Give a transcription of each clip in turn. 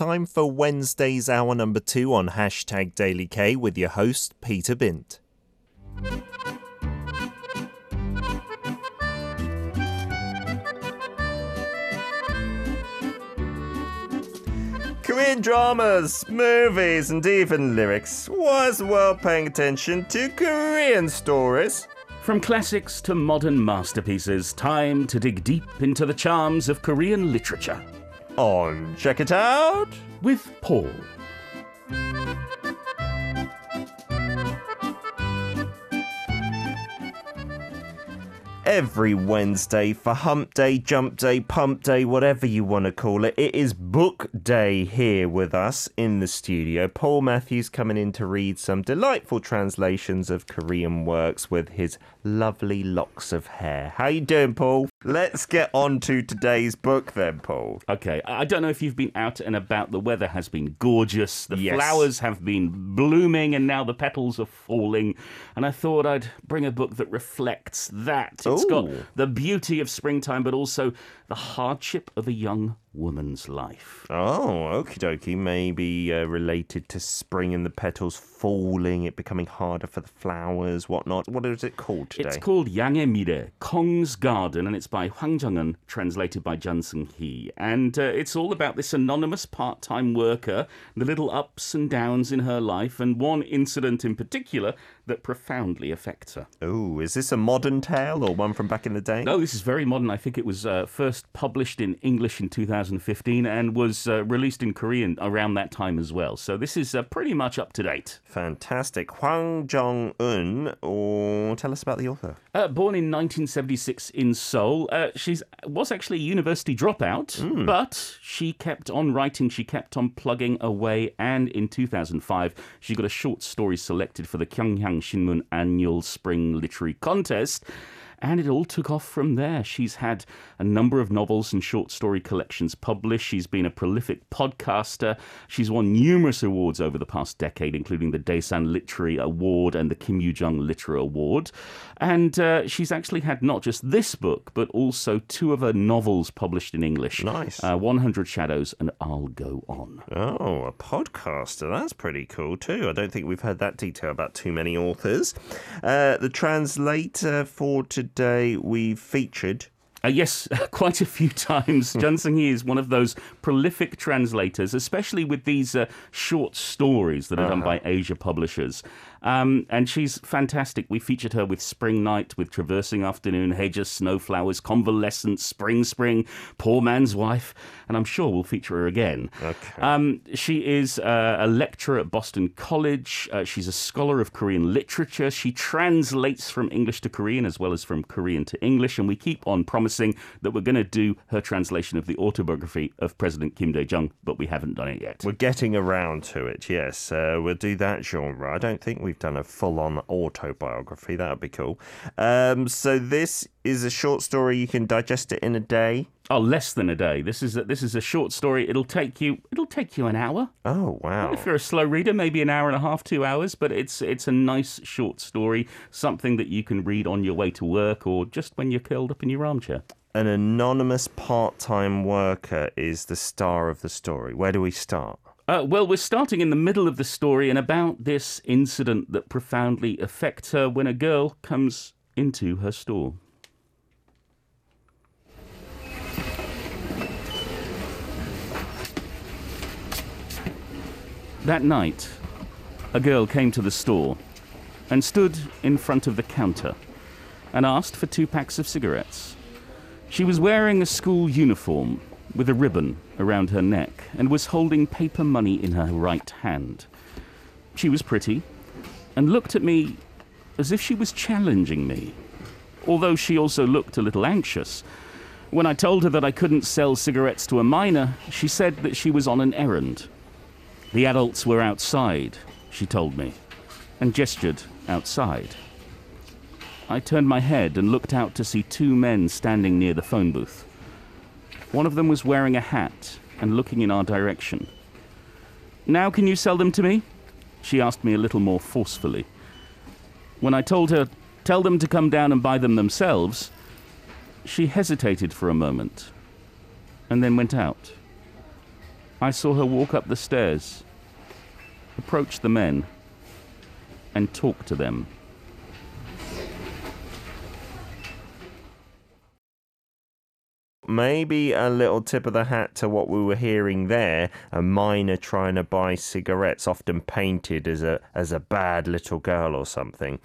time for Wednesday's hour number two on hashtag Daily K with your host, Peter Bint. Korean dramas, movies, and even lyrics. The world paying attention to Korean stories? From classics to modern masterpieces, time to dig deep into the charms of Korean literature. On Check It Out with Paul. Every Wednesday for Hump Day, Jump Day, Pump Day, whatever you want to call it. It is Book Day here with us in the studio. Paul Matthews coming in to read some delightful translations of Korean works with his lovely locks of hair. How you doing, Paul? Let's get on to today's book then, Paul. Okay, I don't know if you've been out and about. The weather has been gorgeous. The Yes. flowers have been blooming and now the petals are falling. And I thought I'd bring a book that reflects that. It's Ooh. Got the beauty of springtime, but also the Hardship of a Young Woman's Life. Oh, okie dokie. Maybe uh, related to spring and the petals falling, it becoming harder for the flowers, whatnot. What is it called today? It's called Yangemire, Kong's Garden, and it's by Hwang Jeung-eun, translated by Jeon Seung-hee. And uh, it's all about this anonymous part time worker, the little ups and downs in her life, and one incident in particular that profoundly affects her. Oh, is this a modern tale or one from back in the day? No, this is very modern. I think it was uh, first published in English in 2015 and was uh, released in Korean around that time as well. So this is uh, pretty much up to date. Fantastic. Hwang Jeung-eun, or tell us about the author. Uh, born in 1976 in Seoul, uh, she was actually a university dropout, but she kept on writing, she kept on plugging away, and in 2005, she got a short story selected for the Kyunghyang Shinmun annual spring literary contest. And it all took off from there. She's had a number of novels and short story collections published. She's been a prolific podcaster. She's won numerous awards over the past decade, including the Daesan Literary Award and the Kim Yoo Jung Literary Award. And uh, she's actually had not just this book, but also two of her novels published in English. Nice. Uh, 100 Shadows and I'll Go On. Oh, a podcaster. That's pretty cool too. I don't think we've heard that detail about too many authors. Uh, the translator for today we featured. Uh, yes, quite a few times. Jeon Seung-hee is one of those prolific translators, especially with these uh, short stories that are done by Asia publishers. Um, and she's fantastic. We featured her with Spring Night, with Traversing Afternoon, Hedges, Snowflowers, Convalescence, Spring Spring, Poor Man's Wife, and I'm sure we'll feature her again. Okay. Um, she is uh, a lecturer at Boston College. Uh, she's a scholar of Korean literature. She translates from English to Korean as well as from Korean to English. And we keep on promising that we're going to do her translation of the autobiography of President Kim Dae Jung, but we haven't done it yet. We're getting around to it, yes. Uh, we'll do that genre. I don't think we've done a full on autobiography. That would be cool. Um, so, this is a short story. You can digest it in a day. Oh, less than a day. This is a, this is a short story. It'll take you it'll take you an hour. Oh, wow. If you're a slow reader, maybe an hour and a half, two hours, but it's it's a nice short story, something that you can read on your way to work or just when you're curled up in your armchair. An anonymous part time worker is the star of the story. Where do we start? Uh, well, we're starting in the middle of the story and about this incident that profoundly affects her when a girl comes into her store. That night, a girl came to the store and stood in front of the counter and asked for two packs of cigarettes. She was wearing a school uniform with a ribbon around her neck and was holding paper money in her right hand. She was pretty and looked at me as if she was challenging me, although she also looked a little anxious. When I told her that I couldn't sell cigarettes to a minor, she said that she was on an errand. The adults were outside, she told me, and gestured outside. I turned my head and looked out to see two men standing near the phone booth. One of them was wearing a hat and looking in our direction. Now can you sell them to me? She asked me a little more forcefully. When I told her, tell them to come down and buy them themselves, she hesitated for a moment and then went out. I saw her walk up the stairs, approach the men, and talk to them. Maybe a little tip of the hat to what we were hearing there a miner trying to buy cigarettes often painted as a as a bad little girl or something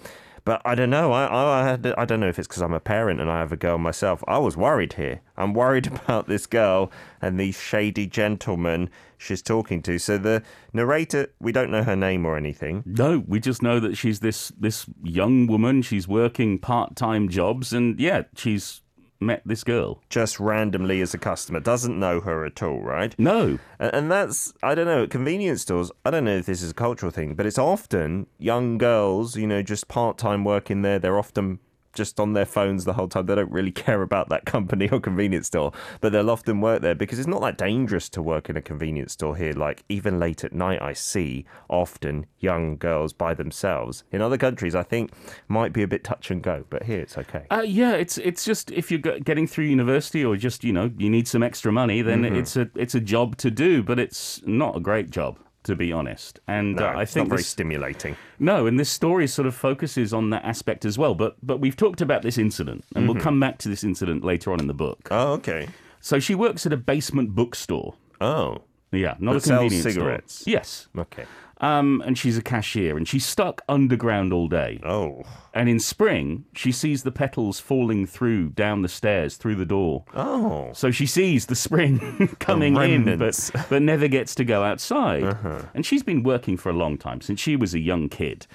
but I don't know. I I, I, don't know if it's because I'm a parent and I have a girl myself. I was worried here. I'm worried about this girl and these shady gentlemen she's talking to. So the narrator, we don't know her name or anything. No, we just know that she's this this young woman. She's working part time jobs, and yeah, she's met this girl. Just randomly as a customer, doesn't know her at all, right? No. And that's, I don't know, at convenience stores, I don't know if this is a cultural thing, but it's often young girls, you know, just part time working there. They're often just on their phones the whole time. They don't really care about that company or convenience store, but they'll often work there because it's not that dangerous to work in a convenience store here. Like, even late at night, I see often young girls by themselves. In other countries, I think might be a bit touch and go, but here it's okay. Uh, yeah, it's it's just if you're getting through university or just you know you need some extra money, then mm-hmm. it's a it's a job to do, but it's not a great job to be honest. And no, uh, I think not very this, stimulating. No, and this story sort of focuses on that aspect as well. But but we've talked about this incident, and mm-hmm. we'll come back to this incident later on in the book. Oh, okay. So she works at a basement bookstore. Oh. Yeah, not that a convenience cigarettes. Store. Yes. Okay. Um, and she's a cashier, and she's stuck underground all day. Oh. And in spring, she sees the petals falling through down the stairs through the door. Oh. So she sees the spring coming in, but but never gets to go outside. Uh-huh. And she's been working for a long time since she was a young kid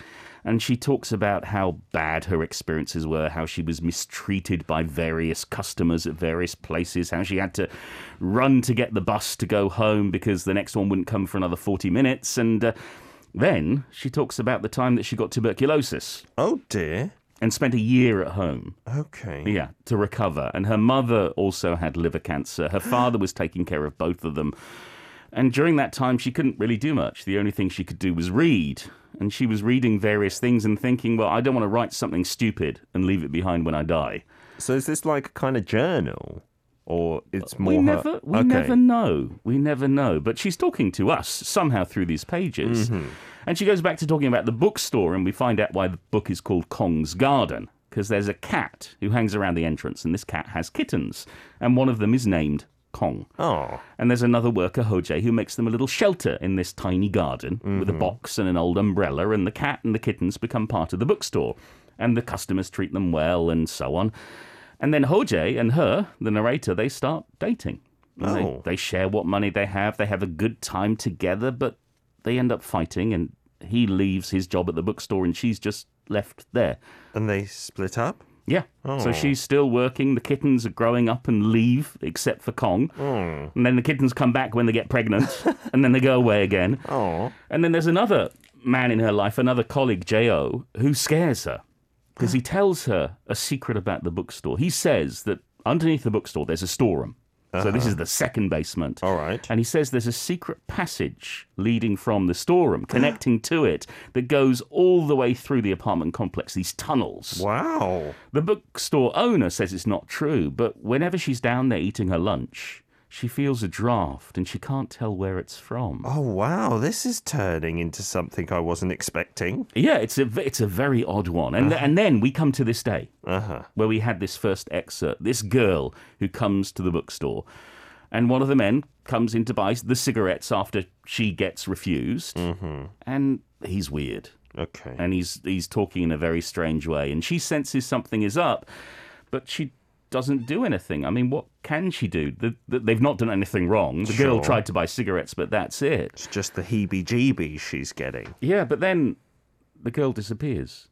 and she talks about how bad her experiences were, how she was mistreated by various customers at various places, how she had to run to get the bus to go home because the next one wouldn't come for another 40 minutes. And uh, then she talks about the time that she got tuberculosis. Oh, dear. And spent a year at home. Okay. Yeah, to recover. And her mother also had liver cancer. Her father was taking care of both of them. And during that time, she couldn't really do much. The only thing she could do was read and she was reading various things and thinking, well, I don't want to write something stupid and leave it behind when I die. So is this like a kind of journal? Or it's more. We her... never, we okay. never know. We never know. But she's talking to us somehow through these pages, mm-hmm. and she goes back to talking about the bookstore, and we find out why the book is called Kong's Garden because there's a cat who hangs around the entrance, and this cat has kittens, and one of them is named Kong. Oh. And there's another worker, Hoje, who makes them a little shelter in this tiny garden mm-hmm. with a box and an old umbrella, and the cat and the kittens become part of the bookstore. And the customers treat them well, and so on. And then Hoje and her, the narrator, they start dating. Oh. They, they share what money they have, they have a good time together, but they end up fighting, and he leaves his job at the bookstore, and she's just left there. And they split up? Yeah. Oh. So she's still working. The kittens are growing up and leave, except for Kong. Oh. And then the kittens come back when they get pregnant, and then they go away again. Oh. And then there's another man in her life, another colleague, J.O., who scares her because he tells her a secret about the bookstore. He says that underneath the bookstore there's a storeroom. Uh-huh. So this is the second basement. All right. And he says there's a secret passage leading from the storeroom, connecting to it, that goes all the way through the apartment complex, these tunnels. Wow. The bookstore owner says it's not true, but whenever she's down there eating her lunch, she feels a draft and she can't tell where it's from. Oh wow, this is turning into something I wasn't expecting. Yeah, it's a it's a very odd one. And uh-huh. and then we come to this day uh-huh. where we had this first excerpt. This girl who comes to the bookstore, and one of the men comes in to buy the cigarettes after she gets refused, mm-hmm. and he's weird. Okay. And he's he's talking in a very strange way, and she senses something is up, but she doesn't do anything. I mean, what can she do? The, the, they've not done anything wrong. The sure. girl tried to buy cigarettes, but that's it. It's just the heebie jeebies she's getting. Yeah, but then the girl disappears.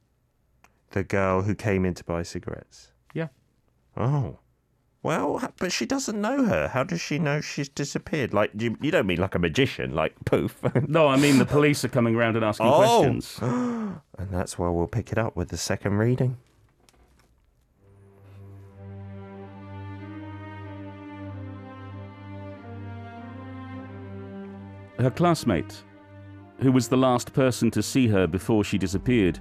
The girl who came in to buy cigarettes? Yeah. Oh. Well, but she doesn't know her. How does she know she's disappeared? Like, you, you don't mean like a magician, like poof. no, I mean the police are coming around and asking oh. questions. and that's why we'll pick it up with the second reading. Her classmate, who was the last person to see her before she disappeared,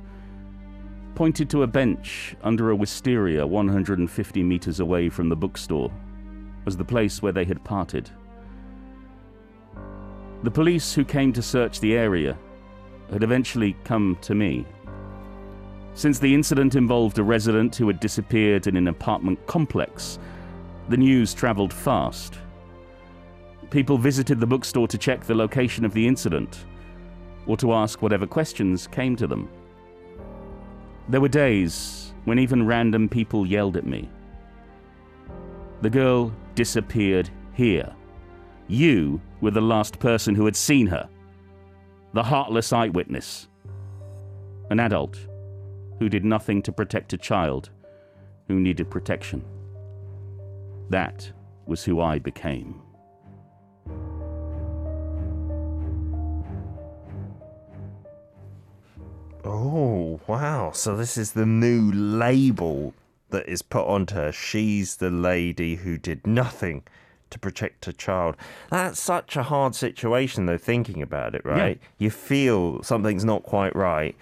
pointed to a bench under a wisteria 150 meters away from the bookstore as the place where they had parted. The police who came to search the area had eventually come to me. Since the incident involved a resident who had disappeared in an apartment complex, the news travelled fast. People visited the bookstore to check the location of the incident or to ask whatever questions came to them. There were days when even random people yelled at me. The girl disappeared here. You were the last person who had seen her. The heartless eyewitness. An adult who did nothing to protect a child who needed protection. That was who I became. Oh, wow. So this is the new label that is put onto her. She's the lady who did nothing to protect a child. That's such a hard situation, though, thinking about it, right? You feel something's not quite right.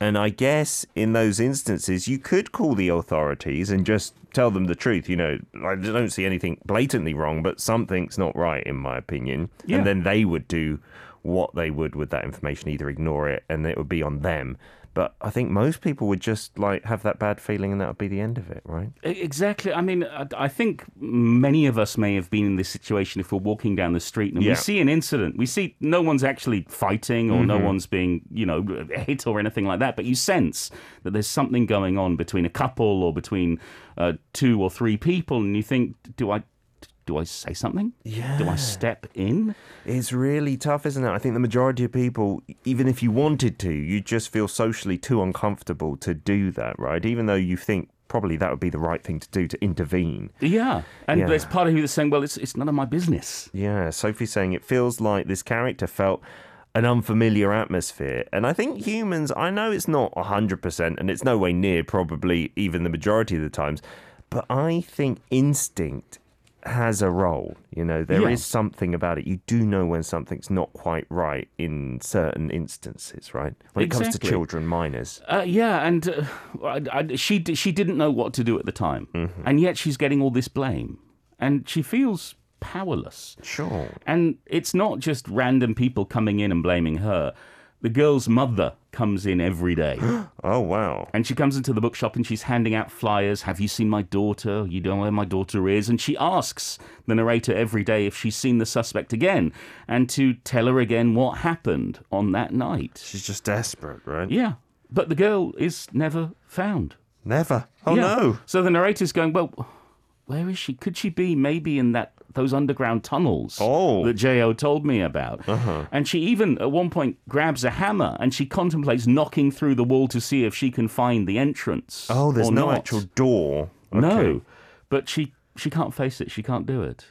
And I guess in those instances, you could call the authorities and just tell them the truth. You know, I don't see anything blatantly wrong, but something's not right, in my opinion. Yeah. And then they would do what they would with that information, either ignore it and it would be on them. But I think most people would just like have that bad feeling and that would be the end of it, right? Exactly. I mean, I- think many of us may have been in this situation if we're walking down the street and Yeah. we see an incident. We see no one's actually fighting or no one's being, you know, hit or anything like that, but you sense that there's something going on between a couple or between uh, two or three people, and you think, do I. Do I say something? Yeah. Do I step in? It's really tough, isn't it? I think the majority of people, even if you wanted to, you just feel socially too uncomfortable to do that, right? Even though you think probably that would be the right thing to do to intervene. Yeah. And Yeah. there's part of you that's saying, well, it's, it's none of my business. Yeah, Sophie's saying it feels like this character felt an unfamiliar atmosphere. And I think humans, I know it's not 100%, and it's no way near probably even the majority of the times, but I think instinct has a role. You know, there is Yeah. something about it. You do know when something's not quite right in certain instances, right? When it comes to children, minors. Uh, yeah, and uh, I, I, she she didn't know what to do at the time, and yet she's getting all this blame, and she feels powerless. Sure. And it's not just random people coming in and blaming her. The girl's mother comes in every day. Oh, wow. And she comes into the bookshop and she's handing out flyers. Have you seen my daughter? You don't know where my daughter is. And she asks the narrator every day if she's seen the suspect again and to tell her again what happened on that night. She's just desperate, right? Yeah. But the girl is never found. Never. Oh, Yeah. no. So the narrator's going, well, where is she? Could she be maybe in that those underground tunnels Oh. that Jo told me about? Uh-huh. And she even at one point grabs a hammer and she contemplates knocking through the wall to see if she can find the entrance. Oh, there's or no not. actual door. No, but she she can't face it. She can't do it.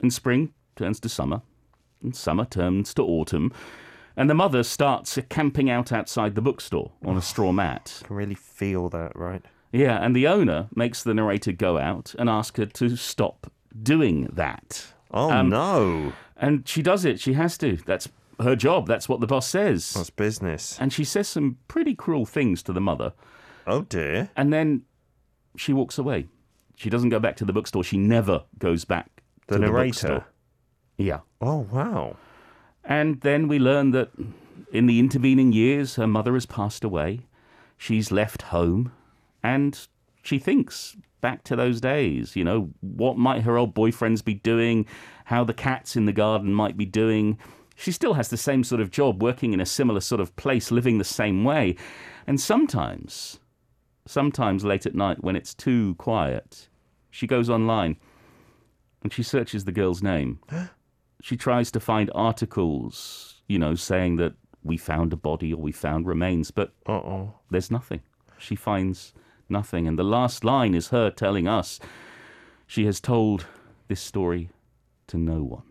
And spring turns to summer, and summer turns to autumn, and the mother starts camping out outside the bookstore on a straw mat. I can really feel that, right? Yeah, and the owner makes the narrator go out and ask her to stop doing that. Oh, Um, no. And she does it. She has to. That's her job. That's what the boss says. That's business. And she says some pretty cruel things to the mother. Oh, dear. And then she walks away. She doesn't go back to the bookstore. She never goes back The to the bookstore. Yeah. Oh, wow. And then we learn that in the intervening years, her mother has passed away. She's left home and she thinks back to those days. You know, what might her old boyfriends be doing? How the cats in the garden might be doing? She still has the same sort of job, working in a similar sort of place, living the same way. And sometimes, sometimes late at night when it's too quiet, she goes online and she searches the girl's name she tries to find articles, you know, saying that we found a body or we found remains, but Uh oh. there's nothing. She finds nothing. And the last line is her telling us she has told this story to no one.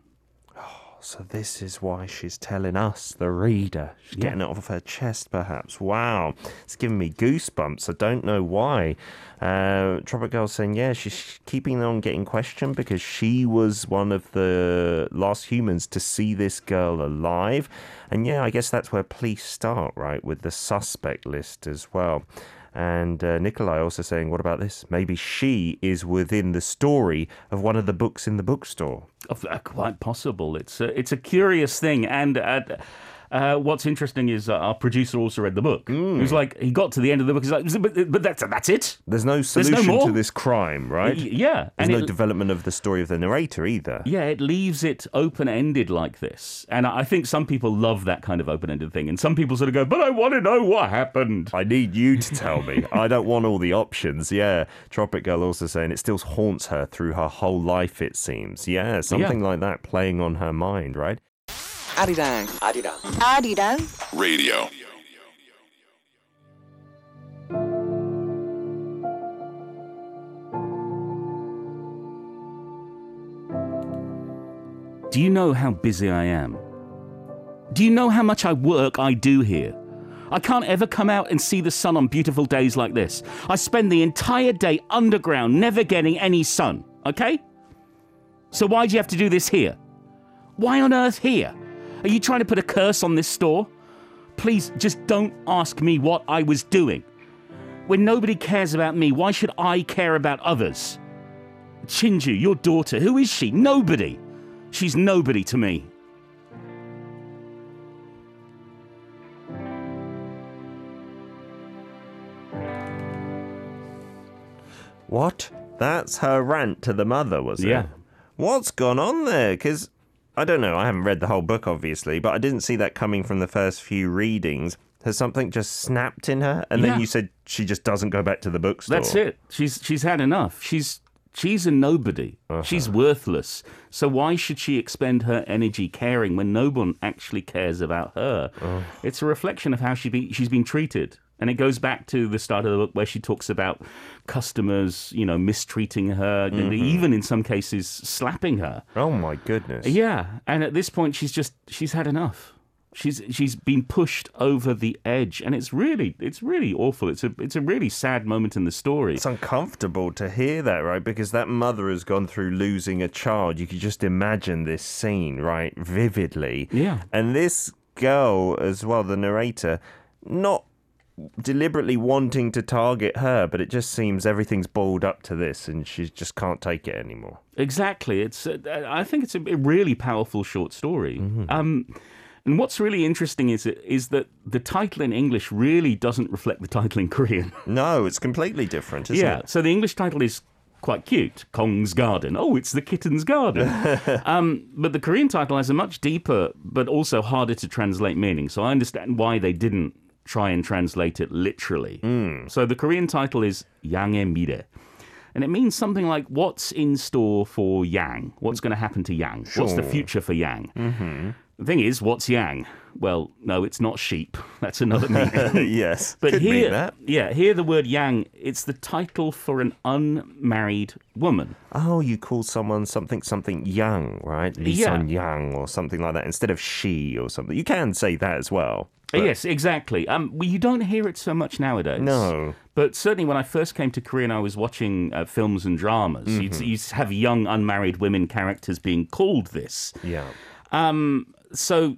Oh, So this is why she's telling us, the reader. She's Yeah. getting it off her chest, perhaps. Wow. It's giving me goosebumps. I don't know why. Uh, Tropic Girl saying, yeah, she's keeping on getting questioned because she was one of the last humans to see this girl alive. And yeah, I guess that's where police start, right, with the suspect list as well. And uh, Nikolai also saying, what about this? Maybe she is within the story of one of the books in the bookstore. Uh, quite possible. It's a, it's a curious thing, and uh, uh, what's interesting is uh, our producer also read the book. Hmm. He was like, he got to the end of the book. He's like, but, but that's that's it. There's no no solution more? to this crime, right? Y- Yeah, There's and no it, development of the story of the narrator either. yeah, it leaves it open ended like this, and I think some people love that kind of open ended thing, and some people sort of go, but I want to know what happened. I need you to tell me. I don't want all the options. Yeah. Tropic Girl also saying it still haunts her through her whole life, it seems. Yeah, something like that playing on her mind, right? Arirang. Arirang. Arirang. Radio. Do you know how busy I am? Do you know how much I work I do here? I can't ever come out and see the sun on beautiful days like this. I spend the entire day underground, never getting any sun, okay? So why do you have to do this here? Why on earth here? Are you trying to put a curse on this store? Please, just don't ask me what I was doing. When nobody cares about me, why should I care about others? Chinju, your daughter, who is she? Nobody. She's nobody to me. What? That's her rant to the mother, was it? Yeah. What's gone on there? Because I don't know. I haven't read the whole book, obviously, but I didn't see that coming from the first few readings. Has something just snapped in her? And Yeah. then you said she just doesn't go back to the bookstore. That's it. She's she's had enough. She's she's a nobody. Uh-huh. She's worthless. So why should she expend her energy caring when no one actually cares about her? Oh. It's a reflection of how she be, she's been treated. And it goes back to the start of the book where she talks about customers, you know, mistreating her and mm-hmm. even in some cases slapping her. Oh my goodness. Yeah, and at this point, she's just she's had enough. She's she's been pushed over the edge, and it's really it's really awful. It's a it's a really sad moment in the story. It's uncomfortable to hear that, right? Because that mother has gone through losing a child. You could just imagine this scene, right? Vividly. Yeah. And this girl, as well, the narrator, not deliberately wanting to target her, but it just seems everything's boiled up to this and she just can't take it anymore. Exactly. It's uh, I think it's a really powerful short story. Um, and what's really interesting is is that the title in English really doesn't reflect the title in Korean. No, it's completely different, isn't yeah. it? So the English title is quite cute, Kong's Garden. Oh, it's the kitten's garden. um, but the Korean title has a much deeper, but also harder to translate meaning. So I understand why they didn't try and translate it literally. Mm. So the Korean title is Yange Mire. And it means something like what's in store for Yang? What's going to happen to Yang? Sure. What's the future for Yang? Mm-hmm. The thing is, what's Yang? Well, no, it's not sheep. That's another meaning. yes, but Could here, yeah, here the word Yang. It's the title for an unmarried woman. Oh, you call someone something something Yang, right? Lee yeah. Sun Yang or something like that instead of she or something. You can say that as well but- yes, exactly. Um, well, you don't hear it so much nowadays. No. But certainly when I first came to Korea and I was watching uh, films and dramas, you'd, Mm-hmm. you'd have young unmarried women characters being called this. Yeah. Um, so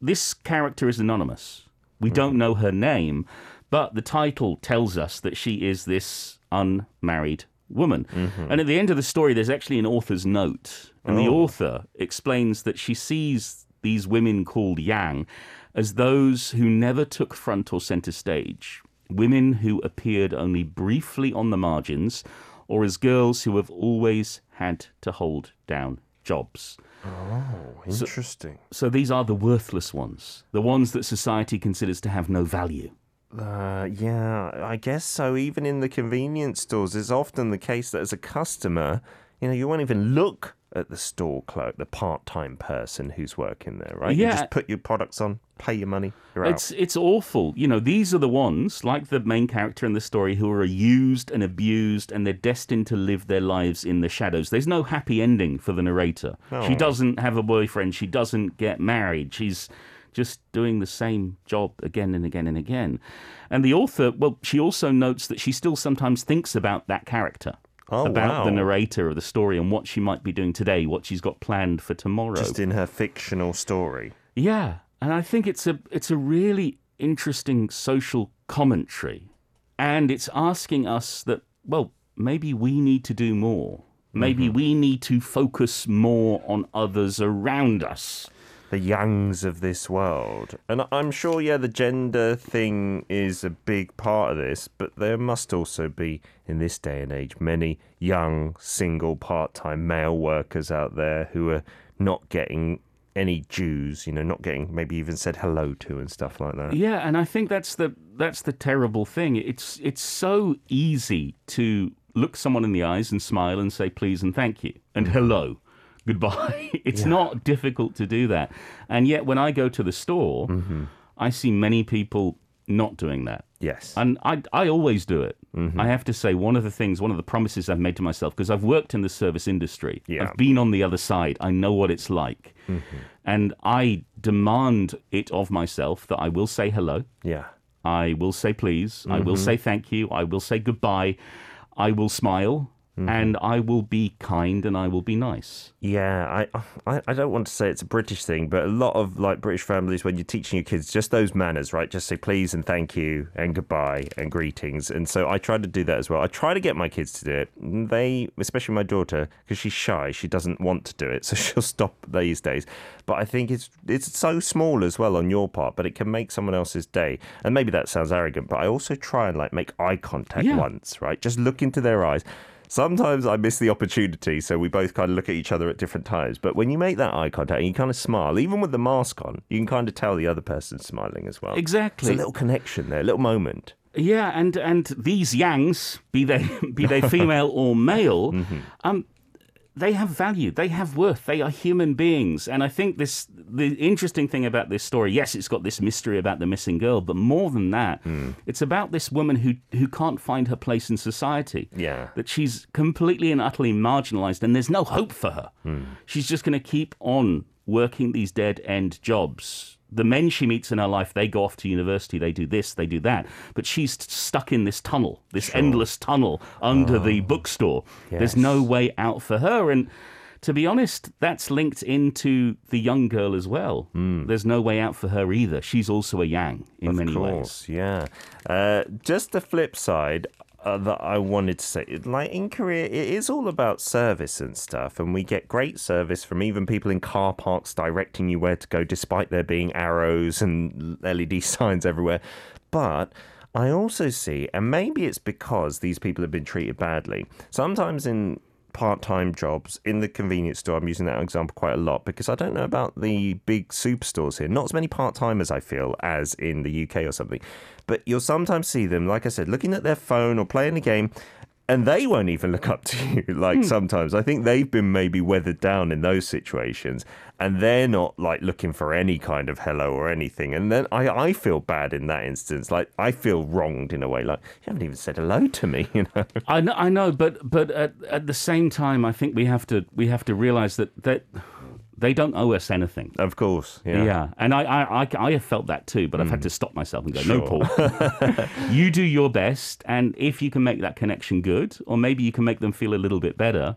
this character is anonymous. We don't Mm-hmm. know her name, but the title tells us that she is this unmarried woman. Mm-hmm. And at the end of the story, there's actually an author's note. And the Oh. author explains that she sees these women called Yang as those who never took front or center stage, women who appeared only briefly on the margins, or as girls who have always had to hold down jobs. Oh, interesting. So these are the worthless ones, the ones that society considers to have no value. Uh, yeah, I guess so. Even in the convenience stores, it's often the case that as a customer, you know, you won't even look at the store clerk, the part-time person who's working there, right? You Yeah. just put your products on, pay your money, you're out. It's it's awful. You know, these are the ones, like the main character in the story, who are used and abused and they're destined to live their lives in the shadows. There's no happy ending for the narrator. She Oh. doesn't have a boyfriend, she doesn't get married. She's just doing the same job again and again and again. And the author, well, she also notes that she still sometimes thinks about that character. Oh, about the narrator of the story and what she might be doing today, what she's got planned for tomorrow. Just in her fictional story. Yeah, and I think it's a it's a really interesting social commentary and it's asking us that, well, maybe we need to do more. Maybe mm-hmm. we need to focus more on others around us. The youngs of this world. And I'm sure, yeah, the gender thing is a big part of this, but there must also be, in this day and age, many young, single, part time male workers out there who are not getting any dues, you know, not getting maybe even said hello to and stuff like that. Yeah, and I think that's the that's the terrible thing. It's it's so easy to look someone in the eyes and smile and say please and thank you and mm-hmm. hello, goodbye. it's not difficult to do that. And yet when I go to the store, mm-hmm. I see many people not doing that. Yes. And I, I always do it. Mm-hmm. I have to say, one of the things, one of the promises I've made to myself, because I've worked in the service industry, Yeah. I've been on the other side, I know what it's like. Mm-hmm. And I demand it of myself that I will say hello, yeah. I will say please, I will say thank you, I will say goodbye, I will smile, Mm-hmm. and I will be kind and I will be nice. Yeah, I, I I don't want to say it's a British thing, but a lot of like British families, when you're teaching your kids just those manners, right? Just say please and thank you and goodbye and greetings. And so I try to do that as well. I try to get my kids to do it. They, especially my daughter, because she's shy, she doesn't want to do it, so she'll stop these days. But I think it's it's so small as well on your part, but it can make someone else's day. And maybe that sounds arrogant, but I also try and like make eye contact Yeah. once, right? Just look into their eyes. Sometimes I miss the opportunity, so we both kind of look at each other at different times. But when you make that eye contact and you kind of smile, even with the mask on, you can kind of tell the other person's smiling as well. Exactly. It's a little connection there, a little moment. Yeah, and and these yangs, be they be they female or male, um, they have value. They have worth. They are human beings. And I think this the interesting thing about this story, yes, it's got this mystery about the missing girl, but more than that, hmm. it's about this woman who who can't find her place in society. Yeah. That she's completely and utterly marginalized and there's no hope for her. Hmm. She's just going to keep on working these dead end jobs. The men she meets in her life, they go off to university, they do this, they do that. But she's stuck in this tunnel, this endless tunnel under the bookstore. There's no way out for her. And to be honest, that's linked into the young girl as well. There's no way out for her either. She's also a yang in many of ways. yeah. Uh, just the flip side uh, that I wanted to say, like in Korea, it is all about service and stuff, and we get great service from even people in car parks directing you where to go, despite there being arrows and LED signs everywhere. But I also see, and maybe it's because these people have been treated badly. Sometimes in part-time jobs in the convenience store. I'm using that example quite a lot because I don't know about the big superstores here. Not as many part-timers I feel as in the UK or something. But you'll sometimes see them, like I said, looking at their phone or playing a game. And they won't even look up to you. Like hmm. sometimes, I think they've been maybe weathered down in those situations, and they're not like looking for any kind of hello or anything. And then I, I feel bad in that instance. Like I feel wronged in a way. Like you haven't even said hello to me. You know. I know, I know, but but at, at the same time, I think we have to we have to realize that that they don't owe us anything. Of course. Yeah. Yeah, and I, I, I, I have felt that too, but I've had mm. to stop myself and go, no, Paul, you do your best, and if you can make that connection good, or maybe you can make them feel a little bit better,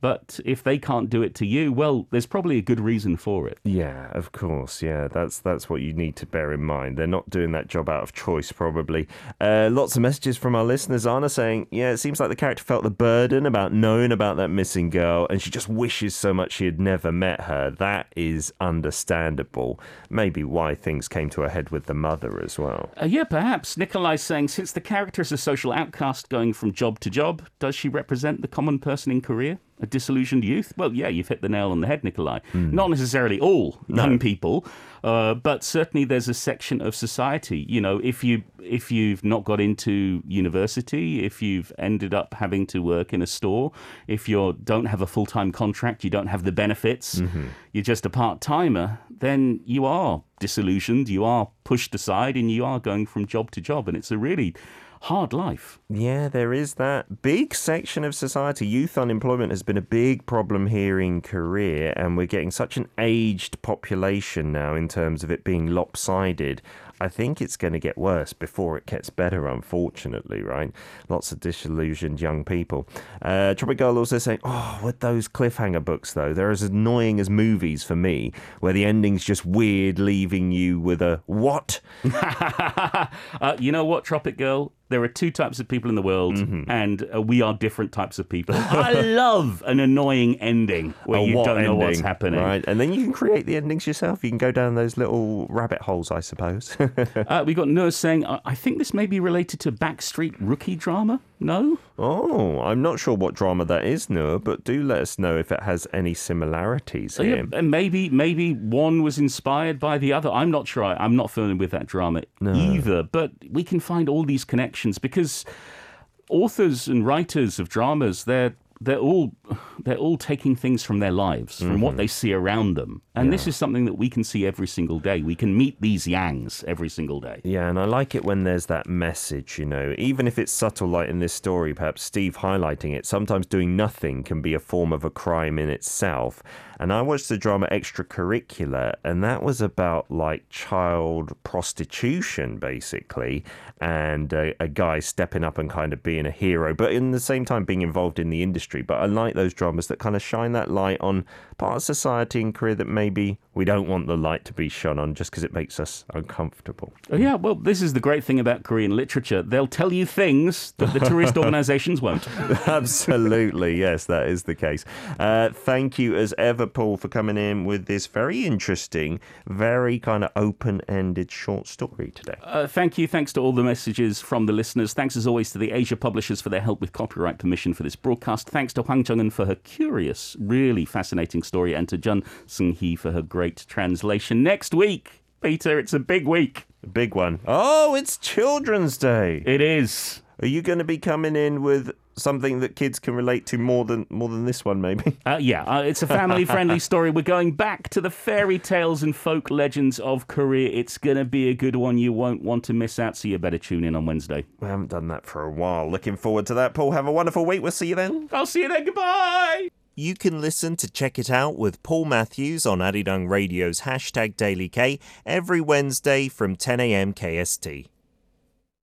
but if they can't do it to you, well, there's probably a good reason for it. Yeah, of course. Yeah, that's that's what you need to bear in mind. They're not doing that job out of choice, probably. Uh, lots of messages from our listeners. Anna saying, "Yeah, it seems like the character felt the burden about knowing about that missing girl, and she just wishes so much she had never met her. That is understandable. Maybe why things came to a head with the mother as well. Uh, yeah, perhaps. Nikolai's saying, since the character is a social outcast going from job to job, does she represent the common person in Korea? A disillusioned youth? Well, yeah, you've hit the nail on the head, Nikolai. Not necessarily all young people, uh, but certainly there's a section of society. You know, if you if you've not got into university, if you've ended up having to work in a store, if you don't have a full time contract, you don't have the benefits, you're just a part timer, then you are disillusioned, you are pushed aside, and you are going from job to job, and it's a really hard life. Yeah, there is that big section of society. Youth unemployment has been a big problem here in Korea, and we're getting such an aged population now in terms of it being lopsided. I think it's going to get worse before it gets better, unfortunately, right? Lots of disillusioned young people. Uh, Tropic Girl also saying, oh, with those cliffhanger books, though, they're as annoying as movies for me, where the ending's just weird, leaving you with a what? Uh, you know what, Tropic Girl? There are two types of people in the world, Mm-hmm. and uh, we are different types of people. I love an annoying ending where A you don't know what's happening. Right. And then you can create the endings yourself. You can go down those little rabbit holes, I suppose. Uh, we got Noah saying, I-, I think this may be related to Backstreet Rookie drama. No? oh, I'm not sure what drama that is, Noah, but do let us know if it has any similarities So, here. yeah, and maybe maybe one was inspired by the other. I'm not sure. I, I'm not familiar with that drama either. But we can find all these connections because authors and writers of dramas they're they're all they're all taking things from their lives, from what mm-hmm. they see around them, and this is something that we can see every single day. We can meet these yangs every single day. Yeah, and I like it when there's that message, you know, even if it's subtle, like in this story, perhaps Steve highlighting it. Sometimes doing nothing can be a form of a crime in itself. And I watched the drama Extracurricular, and that was about like child prostitution, basically, and a, a guy stepping up and kind of being a hero, but in the same time being involved in the industry. But I like those dramas that kind of shine that light on part of society and Korea that maybe we don't want the light to be shone on just because it makes us uncomfortable. Oh, yeah, well, this is the great thing about Korean literature. They'll tell you things that the tourist organizations won't. Absolutely, yes, that is the case. Uh, thank you as ever, Paul, for coming in with this very interesting, very kind of open ended short story today. Uh, thank you. Thanks to all the messages from the listeners. Thanks as always to the Asia publishers for their help with copyright permission for this broadcast. Thanks to Hwang Jeung-eun for her curious, really fascinating story, and to Jun Sung Hee for her great translation. Next week, Peter, it's a big week. A big one. Oh, it's Children's Day. It is. Are you going to be coming in with something that kids can relate to more than more than this one, maybe? Uh, yeah, uh, it's a family-friendly story. We're going back to the fairy tales and folk legends of Korea. It's going to be a good one. You won't want to miss out, so you better tune in on Wednesday. We haven't done that for a while. Looking forward to that, Paul. Have a wonderful week. We'll see you then. I'll see you then. Goodbye. You can listen to Check It Out with Paul Matthews on Arirang Radio's hashtag Daily K every Wednesday from 10 a.m. KST.